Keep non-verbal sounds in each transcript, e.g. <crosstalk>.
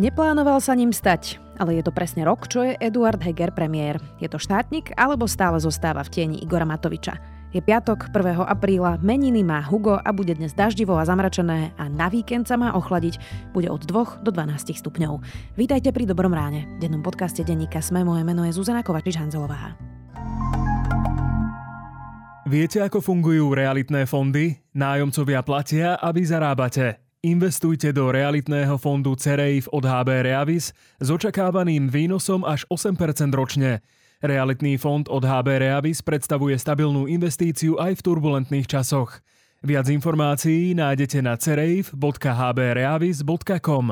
Neplánoval sa ním stať, ale je to presne rok, čo je Eduard Heger premiér. Je to štátnik alebo stále zostáva v tieni Igora Matoviča. Je piatok 1. apríla, meniny má Hugo a bude dnes daždivo a zamračené a na víkend sa má ochladiť. Bude od 2 do 12 stupňov. Vítajte pri Dobrom ráne. V dennom podcaste denníka Sme moje meno je Zuzana Kovačič-Hanzelová. Viete, ako fungujú realitné fondy? Nájomcovia platia, aby zarábate. Investujte do realitného fondu Cereif od HB Reavis s očakávaným výnosom až 8% ročne. Realitný fond od HB Reavis predstavuje stabilnú investíciu aj v turbulentných časoch. Viac informácií nájdete na cereif.hbreavis.com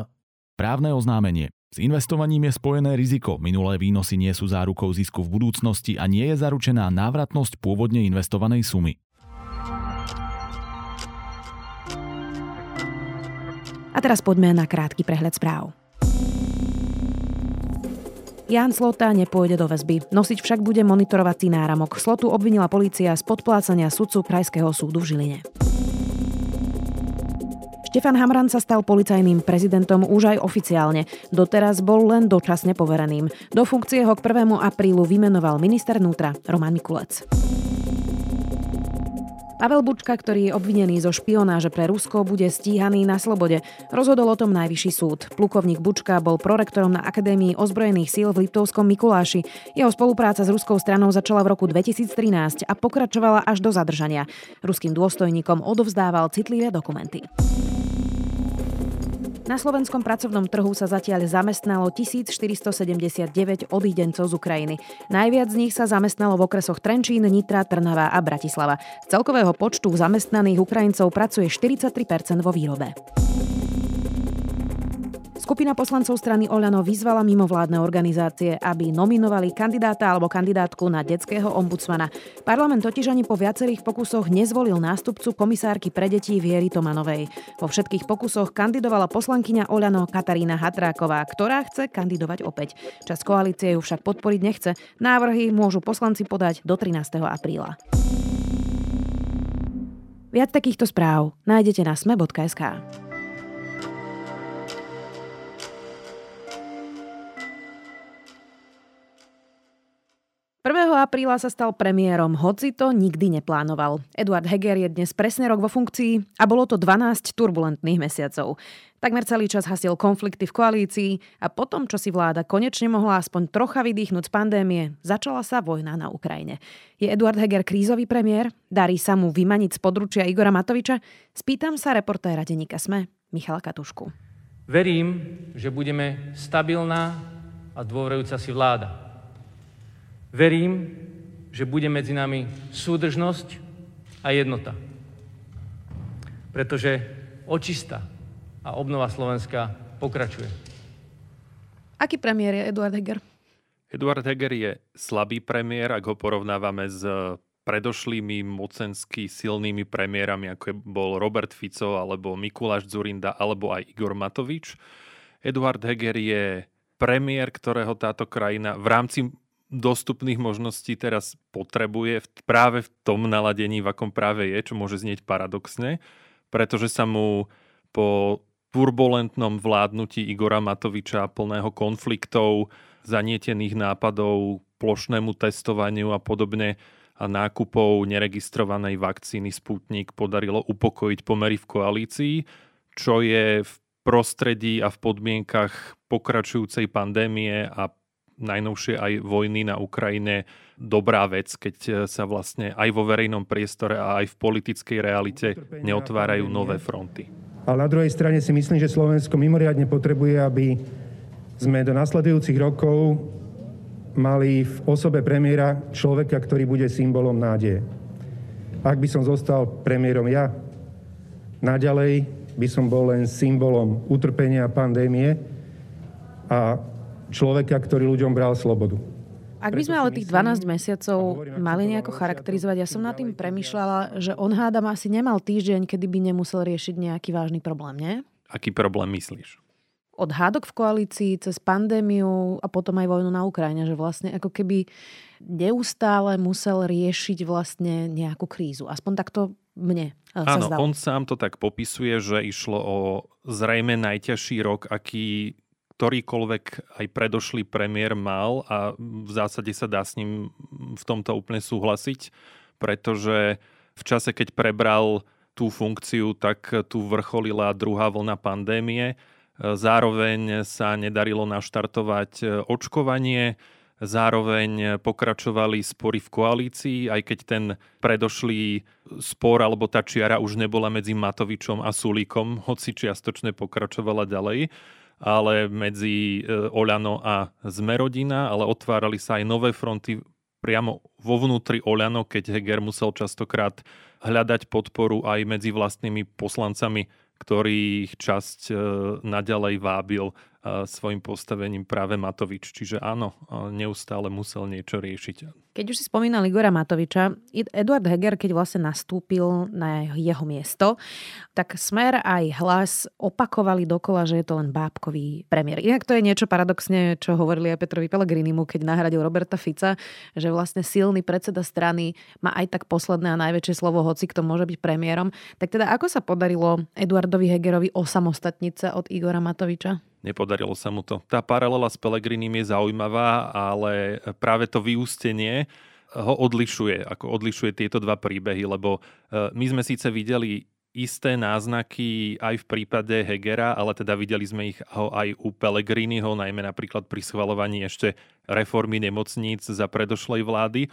Právne oznámenie. S investovaním je spojené riziko. Minulé výnosy nie sú zárukou zisku v budúcnosti a nie je zaručená návratnosť pôvodne investovanej sumy. A teraz poďme na krátky prehľad správ. Jan Slota nepôjde do väzby. Nosiť však bude monitorovací náramok. Slotu obvinila polícia z podplácania sudcu Krajského súdu v Žiline. Štefan Hamran sa stal policajným prezidentom už aj oficiálne. Doteraz bol len dočasne povereným. Do funkcie ho k 1. aprílu vymenoval minister vnútra Roman Mikulec. Pavel Bučka, ktorý je obvinený zo špionáže pre Rusko, bude stíhaný na slobode. Rozhodol o tom najvyšší súd. Plukovník Bučka bol prorektorom na Akadémii ozbrojených síl v Liptovskom Mikuláši. Jeho spolupráca s ruskou stranou začala v roku 2013 a pokračovala až do zadržania. Ruským dôstojníkom odovzdával citlivé dokumenty. Na slovenskom pracovnom trhu sa zatiaľ zamestnalo 1479 odídencov z Ukrajiny. Najviac z nich sa zamestnalo v okresoch Trenčín, Nitra, Trnava a Bratislava. Z celkového počtu zamestnaných Ukrajincov pracuje 43% vo výrobe. Skupina poslancov strany Oľano vyzvala mimovládne organizácie, aby nominovali kandidáta alebo kandidátku na detského ombudsmana. Parlament totiž ani po viacerých pokusoch nezvolil nástupcu komisárky pre deti Viery Tomanovej. Vo všetkých pokusoch kandidovala poslankyňa Oľano Katarína Hatráková, ktorá chce kandidovať opäť. Čas koalície ju však podporiť nechce. Návrhy môžu poslanci podať do 13. apríla. Viac takýchto správ nájdete na sme.sk. apríla sa stal premiérom, hoci to nikdy neplánoval. Eduard Heger je dnes presne rok vo funkcii a bolo to 12 turbulentných mesiacov. Takmer celý čas hasil konflikty v koalícii a potom, čo si vláda konečne mohla aspoň trocha vydýchnuť z pandémie, začala sa vojna na Ukrajine. Je Eduard Heger krízový premiér? Darí sa mu vymaniť z područia Igora Matoviča? Spýtam sa reportéra denníka SME, Michala Katušku. Verím, že budeme stabilná a dôverujúca si vláda Verím, že bude medzi nami súdržnosť a jednota. Pretože očista a obnova Slovenska pokračuje. Aký premiér je Eduard Heger? Eduard Heger je slabý premiér, ak ho porovnávame s predošlými mocensky silnými premiérami, ako je bol Robert Fico, alebo Mikuláš Zurinda, alebo aj Igor Matovič. Eduard Heger je premiér, ktorého táto krajina v rámci dostupných možností teraz potrebuje práve v tom naladení, v akom práve je, čo môže znieť paradoxne, pretože sa mu po turbulentnom vládnutí Igora Matoviča plného konfliktov, zanietených nápadov, plošnému testovaniu a podobne a nákupov neregistrovanej vakcíny Sputnik podarilo upokojiť pomery v koalícii, čo je v prostredí a v podmienkach pokračujúcej pandémie a najnovšie aj vojny na Ukrajine dobrá vec, keď e, sa vlastne aj vo verejnom priestore a aj v politickej realite neotvárajú nové fronty. Ale na druhej strane si myslím, že Slovensko mimoriadne potrebuje, aby sme do nasledujúcich rokov mali v osobe premiéra človeka, ktorý bude symbolom nádeje. Ak by som zostal premiérom ja, naďalej by som bol len symbolom utrpenia pandémie a človeka, ktorý ľuďom bral slobodu. Ak by sme ale tých 12 mesiacov mali nejako charakterizovať, ja som nad tým premyšľala, že on hádam asi nemal týždeň, kedy by nemusel riešiť nejaký vážny problém, nie? Aký problém myslíš? Od hádok v koalícii cez pandémiu a potom aj vojnu na Ukrajine, že vlastne ako keby neustále musel riešiť vlastne nejakú krízu. Aspoň takto mne sa Áno, zdalo. on sám to tak popisuje, že išlo o zrejme najťažší rok, aký ktorýkoľvek aj predošlý premiér mal a v zásade sa dá s ním v tomto úplne súhlasiť, pretože v čase, keď prebral tú funkciu, tak tu vrcholila druhá vlna pandémie. Zároveň sa nedarilo naštartovať očkovanie, zároveň pokračovali spory v koalícii, aj keď ten predošlý spor alebo tá čiara už nebola medzi Matovičom a Sulíkom, hoci čiastočne pokračovala ďalej ale medzi e, Oľano a Zmerodina, ale otvárali sa aj nové fronty priamo vo vnútri Oľano, keď Heger musel častokrát hľadať podporu aj medzi vlastnými poslancami, ktorých časť e, naďalej vábil svojim postavením práve Matovič. Čiže áno, neustále musel niečo riešiť. Keď už si spomínal Igora Matoviča, Eduard Heger, keď vlastne nastúpil na jeho miesto, tak Smer aj hlas opakovali dokola, že je to len bábkový premiér. Inak to je niečo paradoxne, čo hovorili aj Petrovi Pellegrinimu, keď nahradil Roberta Fica, že vlastne silný predseda strany má aj tak posledné a najväčšie slovo, hoci kto môže byť premiérom. Tak teda ako sa podarilo Eduardovi Hegerovi osamostatniť sa od Igora Matoviča? Nepodarilo sa mu to. Tá paralela s Pelegrinim je zaujímavá, ale práve to vyústenie ho odlišuje, ako odlišuje tieto dva príbehy, lebo e, my sme síce videli isté náznaky aj v prípade Hegera, ale teda videli sme ich ho aj u Pellegriniho, najmä napríklad pri schvalovaní ešte reformy nemocníc za predošlej vlády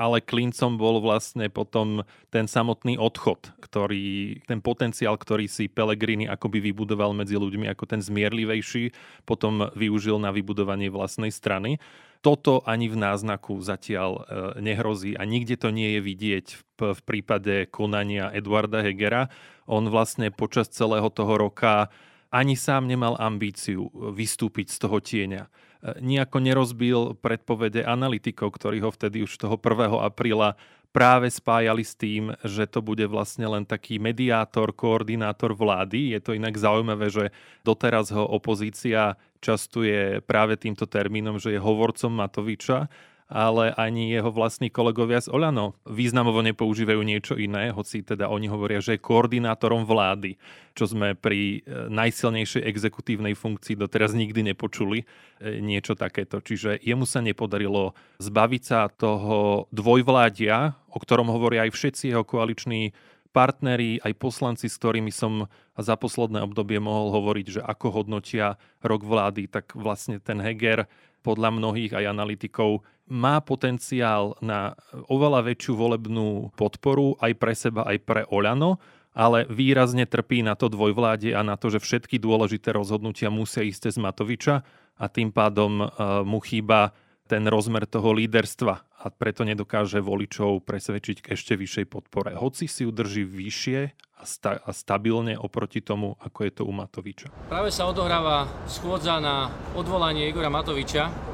ale klincom bol vlastne potom ten samotný odchod, ktorý, ten potenciál, ktorý si Pellegrini akoby vybudoval medzi ľuďmi ako ten zmierlivejší, potom využil na vybudovanie vlastnej strany. Toto ani v náznaku zatiaľ e, nehrozí a nikde to nie je vidieť v, prípade konania Eduarda Hegera. On vlastne počas celého toho roka ani sám nemal ambíciu vystúpiť z toho tieňa nejako nerozbil predpovede analytikov, ktorí ho vtedy už toho 1. apríla práve spájali s tým, že to bude vlastne len taký mediátor, koordinátor vlády. Je to inak zaujímavé, že doteraz ho opozícia častuje práve týmto termínom, že je hovorcom Matoviča ale ani jeho vlastní kolegovia z Olano významovo nepoužívajú niečo iné, hoci teda oni hovoria, že je koordinátorom vlády, čo sme pri e, najsilnejšej exekutívnej funkcii doteraz nikdy nepočuli e, niečo takéto. Čiže jemu sa nepodarilo zbaviť sa toho dvojvládia, o ktorom hovoria aj všetci jeho koaliční partneri, aj poslanci, s ktorými som za posledné obdobie mohol hovoriť, že ako hodnotia rok vlády, tak vlastne ten Heger podľa mnohých aj analytikov má potenciál na oveľa väčšiu volebnú podporu aj pre seba, aj pre Oľano, ale výrazne trpí na to dvojvláde a na to, že všetky dôležité rozhodnutia musia ísť z Matoviča a tým pádom uh, mu chýba ten rozmer toho líderstva a preto nedokáže voličov presvedčiť k ešte vyššej podpore. Hoci si ju drží vyššie a, sta- a stabilne oproti tomu, ako je to u Matoviča. Práve sa odohráva schôdza na odvolanie Igora Matoviča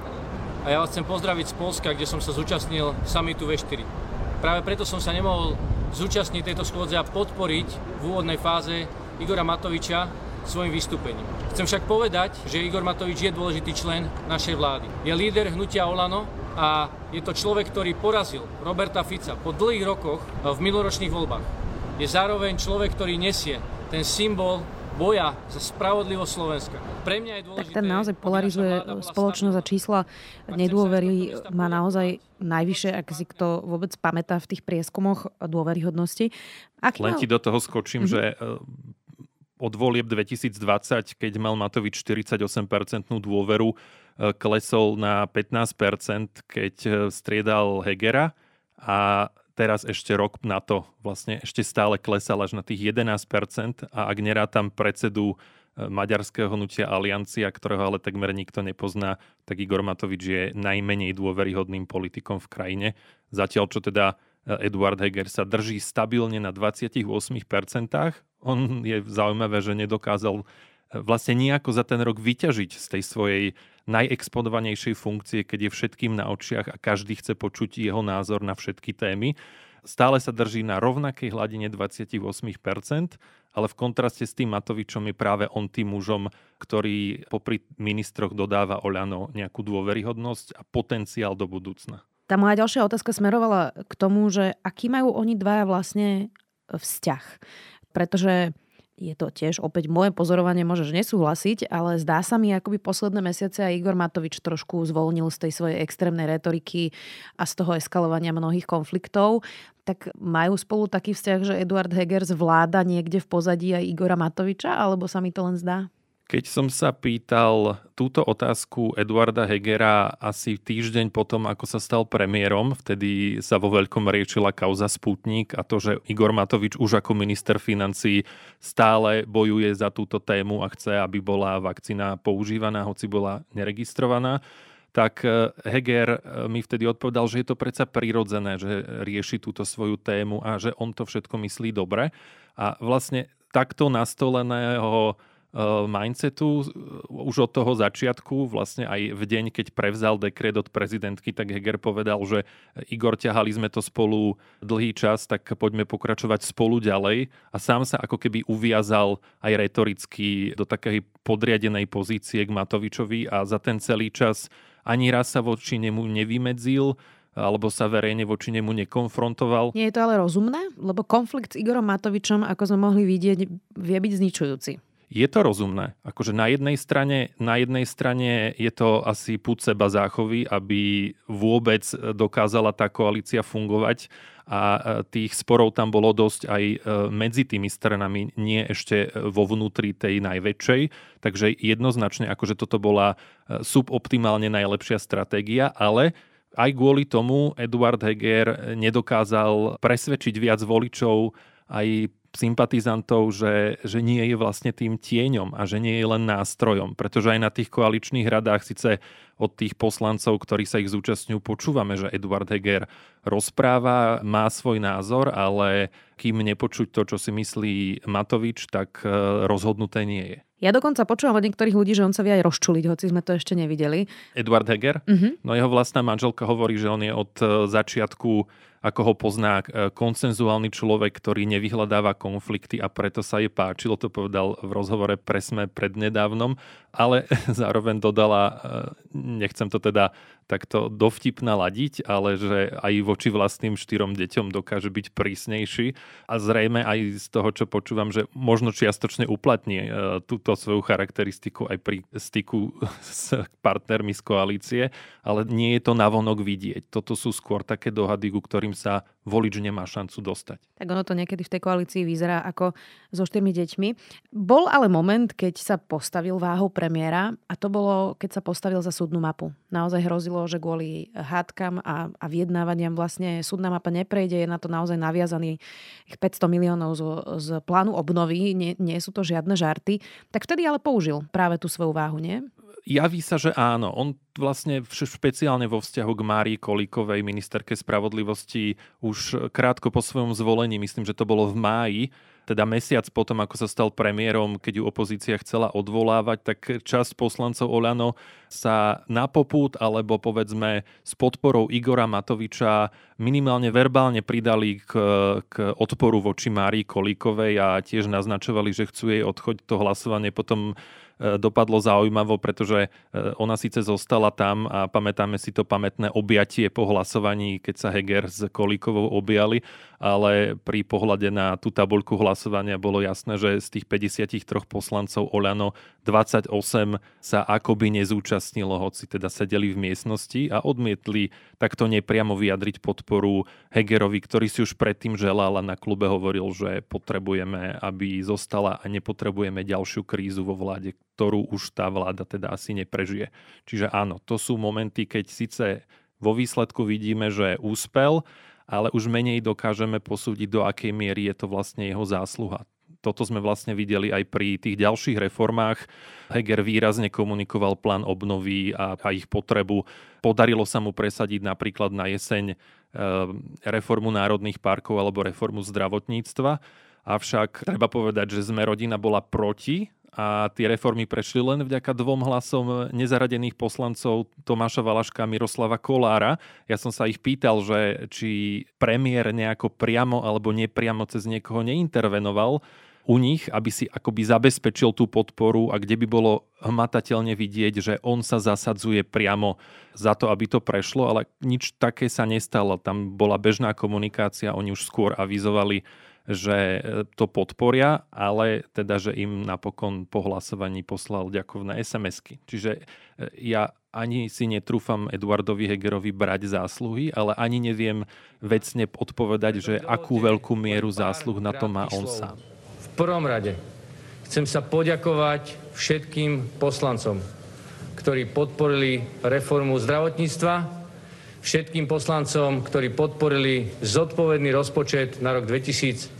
a ja vás chcem pozdraviť z Polska, kde som sa zúčastnil samitu V4. Práve preto som sa nemohol zúčastniť tejto schôdze a podporiť v úvodnej fáze Igora Matoviča svojim vystúpením. Chcem však povedať, že Igor Matovič je dôležitý člen našej vlády. Je líder hnutia Olano a je to človek, ktorý porazil Roberta Fica po dlhých rokoch v minuloročných voľbách. Je zároveň človek, ktorý nesie ten symbol boja za spravodlivosť Slovenska. Pre mňa je dôležité... Tak ten naozaj polarizuje spoločnosť a čísla nedôvery má naozaj najvyššie, ak si kto vôbec pamätá v tých prieskumoch dôveryhodnosti. Aký Len mal... ti do toho skočím, mm-hmm. že eh, od volieb 2020, keď mal Matovič 48% dôveru, eh, klesol na 15%, keď eh, striedal Hegera a teraz ešte rok na to vlastne ešte stále klesal až na tých 11% a ak nerátam predsedu e, maďarského hnutia Aliancia, ktorého ale takmer nikto nepozná, tak Igor Matovič je najmenej dôveryhodným politikom v krajine. Zatiaľ, čo teda e, Eduard Heger sa drží stabilne na 28%. On je zaujímavé, že nedokázal vlastne nejako za ten rok vyťažiť z tej svojej najexponovanejšej funkcie, keď je všetkým na očiach a každý chce počuť jeho názor na všetky témy. Stále sa drží na rovnakej hladine 28%, ale v kontraste s tým Matovičom je práve on tým mužom, ktorý popri ministroch dodáva Oľano nejakú dôveryhodnosť a potenciál do budúcna. Tá moja ďalšia otázka smerovala k tomu, že aký majú oni dvaja vlastne vzťah. Pretože je to tiež opäť moje pozorovanie, môžeš nesúhlasiť, ale zdá sa mi, ako by posledné mesiace aj Igor Matovič trošku zvolnil z tej svojej extrémnej retoriky a z toho eskalovania mnohých konfliktov. Tak majú spolu taký vzťah, že Eduard Heger zvláda niekde v pozadí aj Igora Matoviča, alebo sa mi to len zdá? Keď som sa pýtal túto otázku Eduarda Hegera asi týždeň potom, ako sa stal premiérom, vtedy sa vo veľkom riešila kauza Sputnik a to, že Igor Matovič už ako minister financí stále bojuje za túto tému a chce, aby bola vakcína používaná, hoci bola neregistrovaná tak eh, Heger eh, mi vtedy odpovedal, že je to predsa prirodzené, že rieši túto svoju tému a že on to všetko myslí dobre. A vlastne takto nastoleného mindsetu už od toho začiatku, vlastne aj v deň, keď prevzal dekret od prezidentky, tak Heger povedal, že Igor, ťahali sme to spolu dlhý čas, tak poďme pokračovať spolu ďalej a sám sa ako keby uviazal aj retoricky do takej podriadenej pozície k Matovičovi a za ten celý čas ani raz sa voči nemu nevymedzil, alebo sa verejne voči nemu nekonfrontoval. Nie je to ale rozumné? Lebo konflikt s Igorom Matovičom, ako sme mohli vidieť, vie byť zničujúci. Je to rozumné. Akože na jednej strane, na jednej strane je to asi púd seba záchovy, aby vôbec dokázala tá koalícia fungovať a e, tých sporov tam bolo dosť aj e, medzi tými stranami, nie ešte vo vnútri tej najväčšej. Takže jednoznačne, akože toto bola e, suboptimálne najlepšia stratégia, ale aj kvôli tomu Eduard Heger nedokázal presvedčiť viac voličov aj sympatizantov, že, že nie je vlastne tým tieňom a že nie je len nástrojom. Pretože aj na tých koaličných radách síce od tých poslancov, ktorí sa ich zúčastňujú, počúvame, že Eduard Heger rozpráva, má svoj názor, ale kým nepočuť to, čo si myslí Matovič, tak e, rozhodnuté nie je. Ja dokonca počúvam od niektorých ľudí, že on sa vie aj rozčuliť, hoci sme to ešte nevideli. Eduard Heger? Uh-huh. No jeho vlastná manželka hovorí, že on je od e, začiatku ako ho pozná e, konsenzuálny človek, ktorý nevyhľadáva konflikty a preto sa jej páčilo, to povedal v rozhovore Presme prednedávnom, ale <laughs> zároveň dodala, e, nechcem to teda takto dovtipna ladiť, ale že aj voči vlastným štyrom deťom dokáže byť prísnejší a zrejme aj z toho, čo počúvam, že možno čiastočne uplatní e, túto svoju charakteristiku aj pri styku <laughs> s partnermi z koalície, ale nie je to navonok vidieť. Toto sú skôr také dohady, ku ktorým sa volič nemá šancu dostať. Tak ono to niekedy v tej koalícii vyzerá ako so štyrmi deťmi. Bol ale moment, keď sa postavil váhou premiéra a to bolo, keď sa postavil za súdnu mapu. Naozaj hrozilo, že kvôli hádkam a, a vyjednávaniam vlastne súdna mapa neprejde, je na to naozaj naviazaný 500 miliónov z, z plánu obnovy, nie, nie sú to žiadne žarty. Tak vtedy ale použil práve tú svoju váhu, nie? Javí sa, že áno. On vlastne špeciálne vo vzťahu k Márii Kolíkovej, ministerke spravodlivosti, už krátko po svojom zvolení, myslím, že to bolo v máji, teda mesiac potom, ako sa stal premiérom, keď ju opozícia chcela odvolávať, tak časť poslancov Oľano sa na popút alebo povedzme s podporou Igora Matoviča minimálne verbálne pridali k, k odporu voči Márii Kolíkovej a tiež naznačovali, že chcú jej odchoď. To hlasovanie potom dopadlo zaujímavo, pretože e, ona síce zostala tam a pamätáme si to pamätné objatie po hlasovaní, keď sa Heger s Kolíkovou objali, ale pri pohľade na tú tabuľku hlasovania bolo jasné, že z tých 53 poslancov Oľano 28 sa akoby nezúčastnilo, hoci teda sedeli v miestnosti a odmietli takto nepriamo vyjadriť podporu Hegerovi, ktorý si už predtým želal a na klube hovoril, že potrebujeme, aby zostala a nepotrebujeme ďalšiu krízu vo vláde, ktorú už tá vláda teda asi neprežije. Čiže áno, to sú momenty, keď síce vo výsledku vidíme, že úspel, ale už menej dokážeme posúdiť, do akej miery je to vlastne jeho zásluha. Toto sme vlastne videli aj pri tých ďalších reformách. Heger výrazne komunikoval plán obnovy a, a ich potrebu. Podarilo sa mu presadiť napríklad na jeseň e, reformu národných parkov alebo reformu zdravotníctva. Avšak treba povedať, že sme rodina bola proti a tie reformy prešli len vďaka dvom hlasom nezaradených poslancov Tomáša Valaška a Miroslava Kolára. Ja som sa ich pýtal, že či premiér nejako priamo alebo nepriamo cez niekoho neintervenoval u nich, aby si akoby zabezpečil tú podporu a kde by bolo hmatateľne vidieť, že on sa zasadzuje priamo za to, aby to prešlo, ale nič také sa nestalo. Tam bola bežná komunikácia, oni už skôr avizovali že to podporia, ale teda, že im napokon po hlasovaní poslal ďakovné SMS-ky. Čiže ja ani si netrúfam Eduardovi Hegerovi brať zásluhy, ale ani neviem vecne odpovedať, že akú veľkú mieru zásluh na to má on sám. V prvom rade chcem sa poďakovať všetkým poslancom, ktorí podporili reformu zdravotníctva, všetkým poslancom, ktorí podporili zodpovedný rozpočet na rok 2022.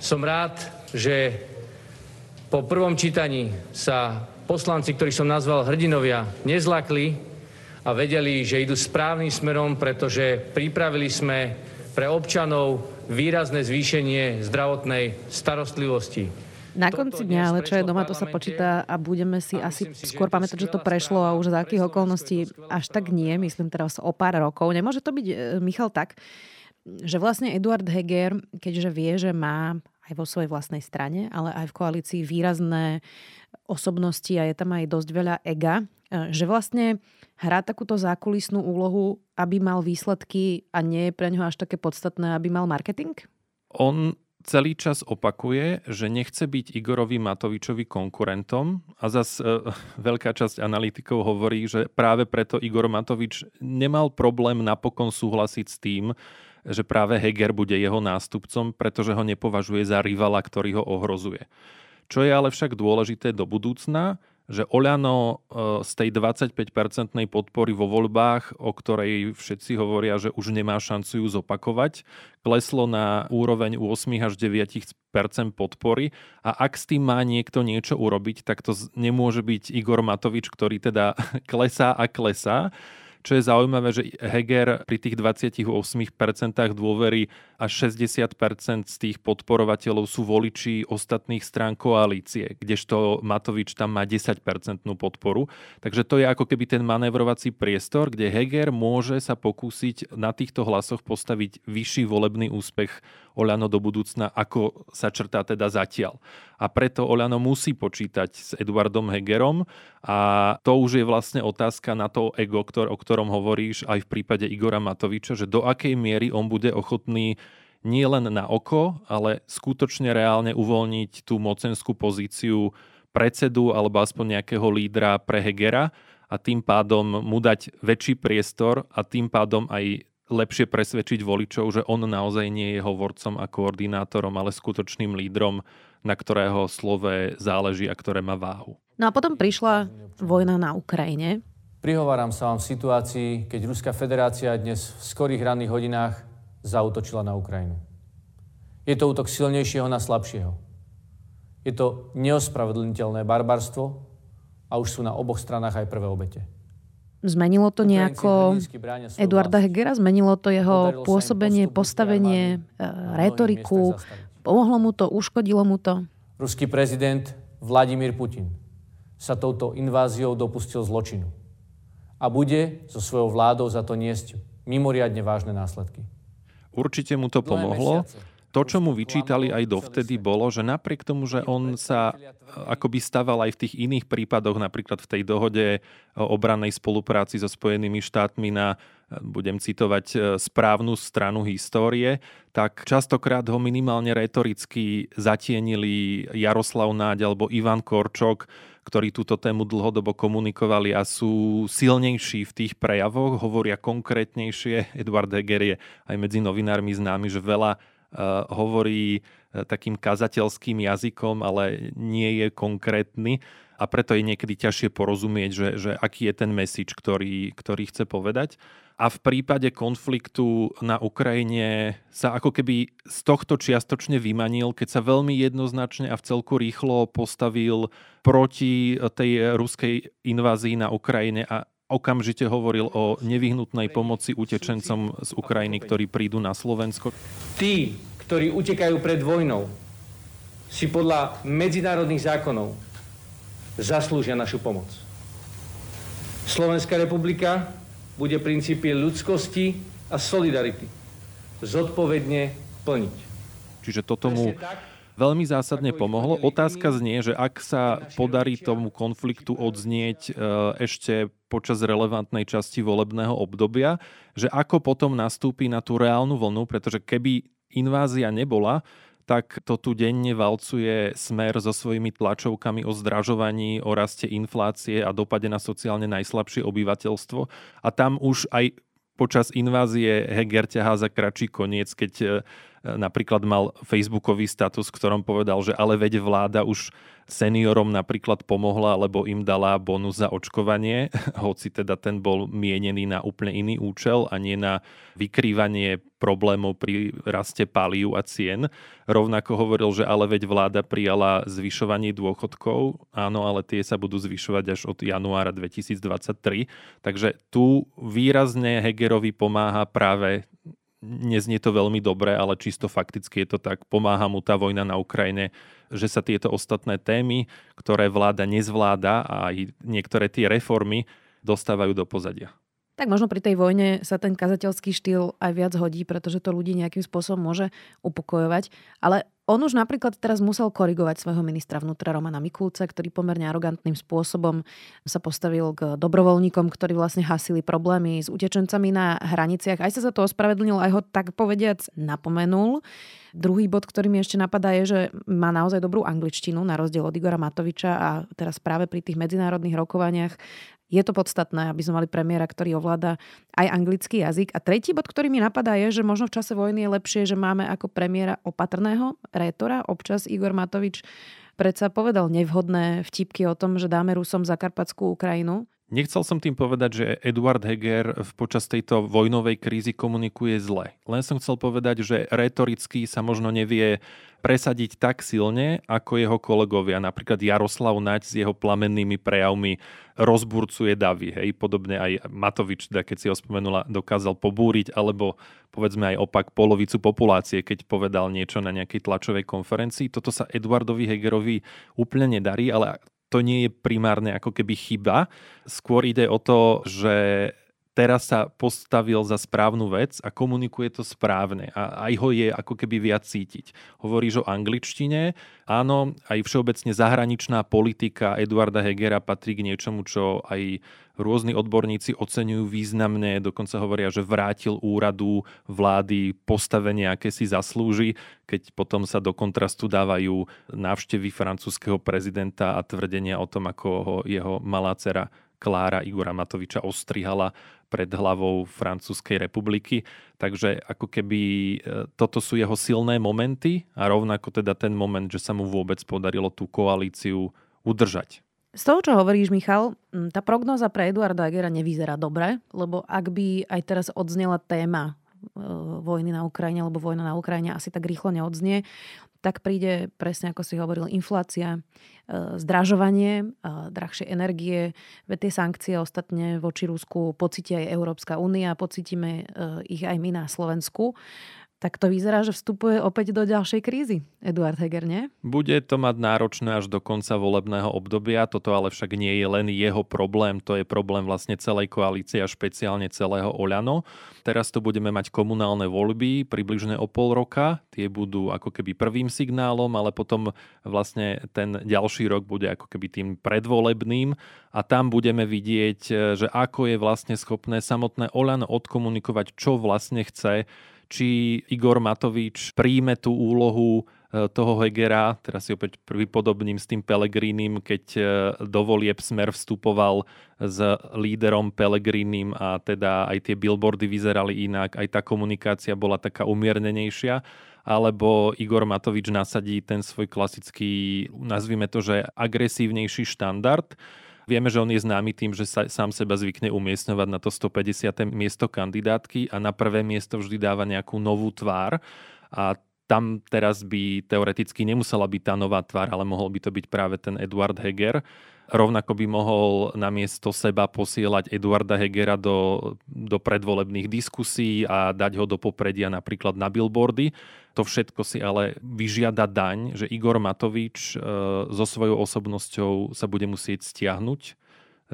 Som rád, že po prvom čítaní sa poslanci, ktorých som nazval hrdinovia, nezlakli a vedeli, že idú správnym smerom, pretože pripravili sme pre občanov výrazné zvýšenie zdravotnej starostlivosti. Na konci dňa, ale čo je doma, to sa počíta a budeme si asi skôr pamätať, že to prešlo a už za akých okolností až tak nie, myslím teraz o pár rokov. Nemôže to byť, e, Michal, tak, že vlastne Eduard Heger, keďže vie, že má aj vo svojej vlastnej strane, ale aj v koalícii výrazné osobnosti a je tam aj dosť veľa ega, e, že vlastne hrá takúto zákulisnú úlohu, aby mal výsledky a nie je pre ňoho až také podstatné, aby mal marketing? On celý čas opakuje, že nechce byť Igorovi Matovičovi konkurentom a zas e, <laughs> veľká časť analytikov hovorí, že práve preto Igor Matovič nemal problém napokon súhlasiť s tým, že práve Heger bude jeho nástupcom, pretože ho nepovažuje za rivala, ktorý ho ohrozuje. Čo je ale však dôležité do budúcna, že Oľano e, z tej 25-percentnej podpory vo voľbách, o ktorej všetci hovoria, že už nemá šancu ju zopakovať, kleslo na úroveň 8 až 9% podpory. A ak s tým má niekto niečo urobiť, tak to nemôže byť Igor Matovič, ktorý teda <laughs> klesá a klesá. Čo je zaujímavé, že Heger pri tých 28% dôvery až 60% z tých podporovateľov sú voliči ostatných strán koalície, kdežto Matovič tam má 10% podporu. Takže to je ako keby ten manevrovací priestor, kde Heger môže sa pokúsiť na týchto hlasoch postaviť vyšší volebný úspech Oľano do budúcna, ako sa črtá teda zatiaľ. A preto Oľano musí počítať s Eduardom Hegerom a to už je vlastne otázka na to ego, ktor- o ktorom hovoríš aj v prípade Igora Matoviča, že do akej miery on bude ochotný nie len na oko, ale skutočne reálne uvoľniť tú mocenskú pozíciu predsedu alebo aspoň nejakého lídra pre Hegera a tým pádom mu dať väčší priestor a tým pádom aj lepšie presvedčiť voličov, že on naozaj nie je hovorcom a koordinátorom, ale skutočným lídrom, na ktorého slove záleží a ktoré má váhu. No a potom prišla vojna na Ukrajine. Prihováram sa vám v situácii, keď Ruská federácia dnes v skorých ranných hodinách zautočila na Ukrajinu. Je to útok silnejšieho na slabšieho. Je to neospravedlniteľné barbarstvo a už sú na oboch stranách aj prvé obete. Zmenilo to nejako Eduarda Hegera? Zmenilo to jeho pôsobenie, postavenie, e, retoriku? Pomohlo mu to? Uškodilo mu to? Ruský prezident Vladimír Putin sa touto inváziou dopustil zločinu a bude so svojou vládou za to niesť mimoriadne vážne následky. Určite mu to pomohlo. To, čo mu vyčítali aj dovtedy, bolo, že napriek tomu, že on sa e, akoby staval aj v tých iných prípadoch, napríklad v tej dohode o obrannej spolupráci so Spojenými štátmi na, e, budem citovať, e, správnu stranu histórie, tak častokrát ho minimálne retoricky zatienili Jaroslav Náď alebo Ivan Korčok, ktorí túto tému dlhodobo komunikovali a sú silnejší v tých prejavoch, hovoria konkrétnejšie. Eduard Heger je aj medzi novinármi známy, že veľa Eh, hovorí eh, takým kazateľským jazykom, ale nie je konkrétny a preto je niekedy ťažšie porozumieť, že, že aký je ten message, ktorý, ktorý chce povedať. A v prípade konfliktu na Ukrajine sa ako keby z tohto čiastočne vymanil, keď sa veľmi jednoznačne a v celku rýchlo postavil proti tej ruskej invázii na Ukrajine a okamžite hovoril o nevyhnutnej pomoci utečencom z Ukrajiny, ktorí prídu na Slovensko. Tí, ktorí utekajú pred vojnou, si podľa medzinárodných zákonov zaslúžia našu pomoc. Slovenská republika bude princípy ľudskosti a solidarity zodpovedne plniť. Čiže toto mu veľmi zásadne pomohlo. Otázka znie, že ak sa podarí tomu konfliktu odznieť e, ešte počas relevantnej časti volebného obdobia, že ako potom nastúpi na tú reálnu vlnu, pretože keby invázia nebola, tak to tu denne valcuje smer so svojimi tlačovkami o zdražovaní, o raste inflácie a dopade na sociálne najslabšie obyvateľstvo. A tam už aj počas invázie Heger ťahá za kračí koniec, keď napríklad mal facebookový status, v ktorom povedal, že ale veď vláda už seniorom napríklad pomohla, lebo im dala bonus za očkovanie, <laughs> hoci teda ten bol mienený na úplne iný účel a nie na vykrývanie problémov pri raste palív a cien. Rovnako hovoril, že ale veď vláda prijala zvyšovanie dôchodkov, áno, ale tie sa budú zvyšovať až od januára 2023. Takže tu výrazne Hegerovi pomáha práve neznie to veľmi dobre, ale čisto fakticky je to tak, pomáha mu tá vojna na Ukrajine, že sa tieto ostatné témy, ktoré vláda nezvláda a aj niektoré tie reformy dostávajú do pozadia. Tak možno pri tej vojne sa ten kazateľský štýl aj viac hodí, pretože to ľudí nejakým spôsobom môže upokojovať. Ale on už napríklad teraz musel korigovať svojho ministra vnútra Romana Mikulca, ktorý pomerne arogantným spôsobom sa postavil k dobrovoľníkom, ktorí vlastne hasili problémy s utečencami na hraniciach. Aj sa za to ospravedlnil, aj ho tak povediac napomenul. Druhý bod, ktorý mi ešte napadá, je, že má naozaj dobrú angličtinu, na rozdiel od Igora Matoviča a teraz práve pri tých medzinárodných rokovaniach je to podstatné, aby sme mali premiéra, ktorý ovláda aj anglický jazyk. A tretí bod, ktorý mi napadá, je, že možno v čase vojny je lepšie, že máme ako premiéra opatrného rétora. Občas Igor Matovič predsa povedal nevhodné vtipky o tom, že dáme Rusom Zakarpatskú Ukrajinu. Nechcel som tým povedať, že Eduard Heger v počas tejto vojnovej krízy komunikuje zle. Len som chcel povedať, že retoricky sa možno nevie presadiť tak silne, ako jeho kolegovia. Napríklad Jaroslav Naď s jeho plamennými prejavmi rozburcuje davy. Hej. Podobne aj Matovič, teda keď si ho spomenula, dokázal pobúriť, alebo povedzme aj opak polovicu populácie, keď povedal niečo na nejakej tlačovej konferencii. Toto sa Eduardovi Hegerovi úplne nedarí, ale to nie je primárne ako keby chyba. Skôr ide o to, že teraz sa postavil za správnu vec a komunikuje to správne a aj ho je ako keby viac cítiť. Hovoríš o angličtine, áno, aj všeobecne zahraničná politika Eduarda Hegera patrí k niečomu, čo aj rôzni odborníci oceňujú významne, dokonca hovoria, že vrátil úradu vlády postavenie, aké si zaslúži, keď potom sa do kontrastu dávajú návštevy francúzského prezidenta a tvrdenia o tom, ako ho jeho malá dcera Klára Igora Matoviča ostrihala pred hlavou Francúzskej republiky. Takže ako keby e, toto sú jeho silné momenty a rovnako teda ten moment, že sa mu vôbec podarilo tú koalíciu udržať. Z toho, čo hovoríš, Michal, tá prognoza pre Eduarda Agera nevyzerá dobre, lebo ak by aj teraz odznela téma e, vojny na Ukrajine, alebo vojna na Ukrajine asi tak rýchlo neodznie, tak príde presne ako si hovoril inflácia, e, zdražovanie, e, drahšie energie, veď tie sankcie ostatne voči Rusku pocíti aj Európska únia, pocítime e, ich aj my na Slovensku. Tak to vyzerá, že vstupuje opäť do ďalšej krízy. Eduard Heger, nie? Bude to mať náročné až do konca volebného obdobia. Toto ale však nie je len jeho problém, to je problém vlastne celej koalície a špeciálne celého Oľano. Teraz tu budeme mať komunálne voľby približne o pol roka. Tie budú ako keby prvým signálom, ale potom vlastne ten ďalší rok bude ako keby tým predvolebným a tam budeme vidieť, že ako je vlastne schopné samotné Oľano odkomunikovať, čo vlastne chce či Igor Matovič príjme tú úlohu e, toho Hegera, teraz si opäť pripodobním s tým Pelegrínim, keď e, do volieb Smer vstupoval s líderom Pelegrínim a teda aj tie billboardy vyzerali inak, aj tá komunikácia bola taká umiernenejšia. Alebo Igor Matovič nasadí ten svoj klasický, nazvime to, že agresívnejší štandard, Vieme, že on je známy tým, že sa sám seba zvykne umiestňovať na to 150. miesto kandidátky a na prvé miesto vždy dáva nejakú novú tvár a tam teraz by teoreticky nemusela byť tá nová tvár, ale mohol by to byť práve ten Eduard Heger. Rovnako by mohol namiesto seba posielať Eduarda Hegera do, do predvolebných diskusí a dať ho do popredia napríklad na billboardy. To všetko si ale vyžiada daň, že Igor Matovič e, so svojou osobnosťou sa bude musieť stiahnuť e,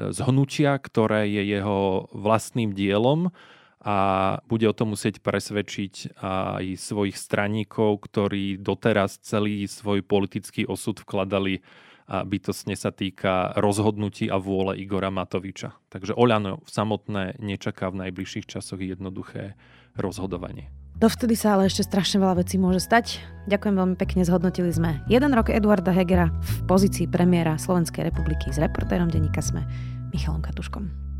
z hnutia, ktoré je jeho vlastným dielom a bude o tom musieť presvedčiť aj svojich straníkov, ktorí doteraz celý svoj politický osud vkladali a bytostne sa týka rozhodnutí a vôle Igora Matoviča. Takže Oľano samotné nečaká v najbližších časoch jednoduché rozhodovanie. Dovtedy sa ale ešte strašne veľa vecí môže stať. Ďakujem veľmi pekne, zhodnotili sme jeden rok Eduarda Hegera v pozícii premiéra Slovenskej republiky s reportérom denníka Sme Michalom Katuškom.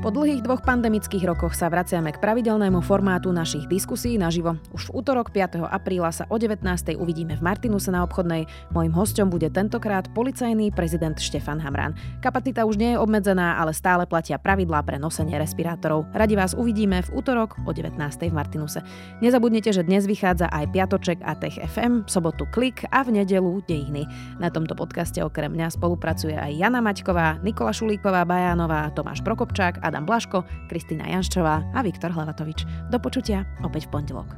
Po dlhých dvoch pandemických rokoch sa vraciame k pravidelnému formátu našich diskusí naživo. Už v útorok 5. apríla sa o 19. uvidíme v Martinuse na obchodnej. Mojím hostom bude tentokrát policajný prezident Štefan Hamran. Kapacita už nie je obmedzená, ale stále platia pravidlá pre nosenie respirátorov. Radi vás uvidíme v útorok o 19. v Martinuse. Nezabudnite, že dnes vychádza aj Piatoček a Tech FM, sobotu Klik a v nedelu Dejiny. Na tomto podcaste okrem mňa spolupracuje aj Jana Maťková, Nikola Šulíková, Bajánová, Tomáš Prokopčák, Adam Adam Blaško, Kristýna Janščová a Viktor Hlavatovič. Do počutia opäť v pondelok.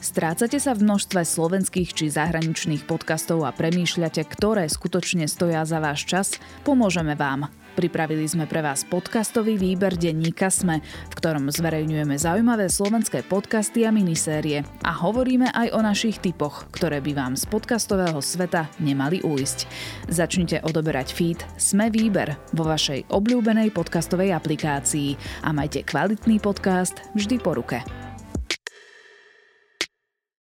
Strácate sa v množstve slovenských či zahraničných podcastov a premýšľate, ktoré skutočne stoja za váš čas? Pomôžeme vám. Pripravili sme pre vás podcastový výber denníka Sme, v ktorom zverejňujeme zaujímavé slovenské podcasty a minisérie a hovoríme aj o našich typoch, ktoré by vám z podcastového sveta nemali újsť. Začnite odoberať feed Sme výber vo vašej obľúbenej podcastovej aplikácii a majte kvalitný podcast vždy po ruke.